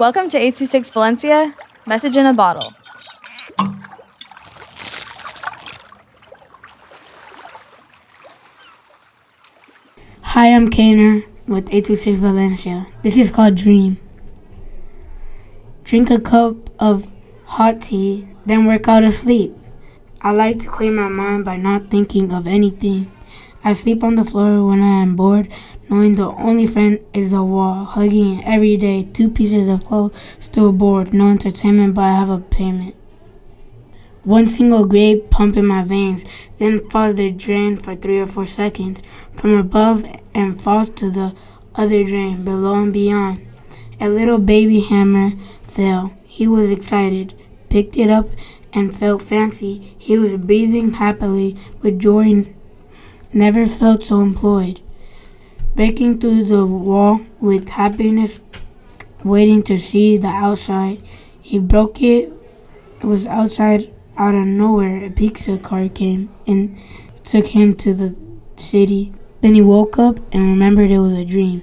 Welcome to 826 Valencia, message in a bottle. Hi, I'm Kaner with 826 Valencia. This is called Dream. Drink a cup of hot tea, then work out asleep. I like to clear my mind by not thinking of anything. I sleep on the floor when I am bored, knowing the only friend is the wall, hugging every day, two pieces of clothes, still bored, no entertainment, but I have a payment. One single grape pump in my veins, then falls the drain for three or four seconds, from above and falls to the other drain, below and beyond. A little baby hammer fell. He was excited, picked it up, and felt fancy. He was breathing happily with joy, never felt so employed. Breaking through the wall with happiness, waiting to see the outside. He broke it, it was outside out of nowhere, a pizza car came and took him to the city. Then he woke up and remembered it was a dream.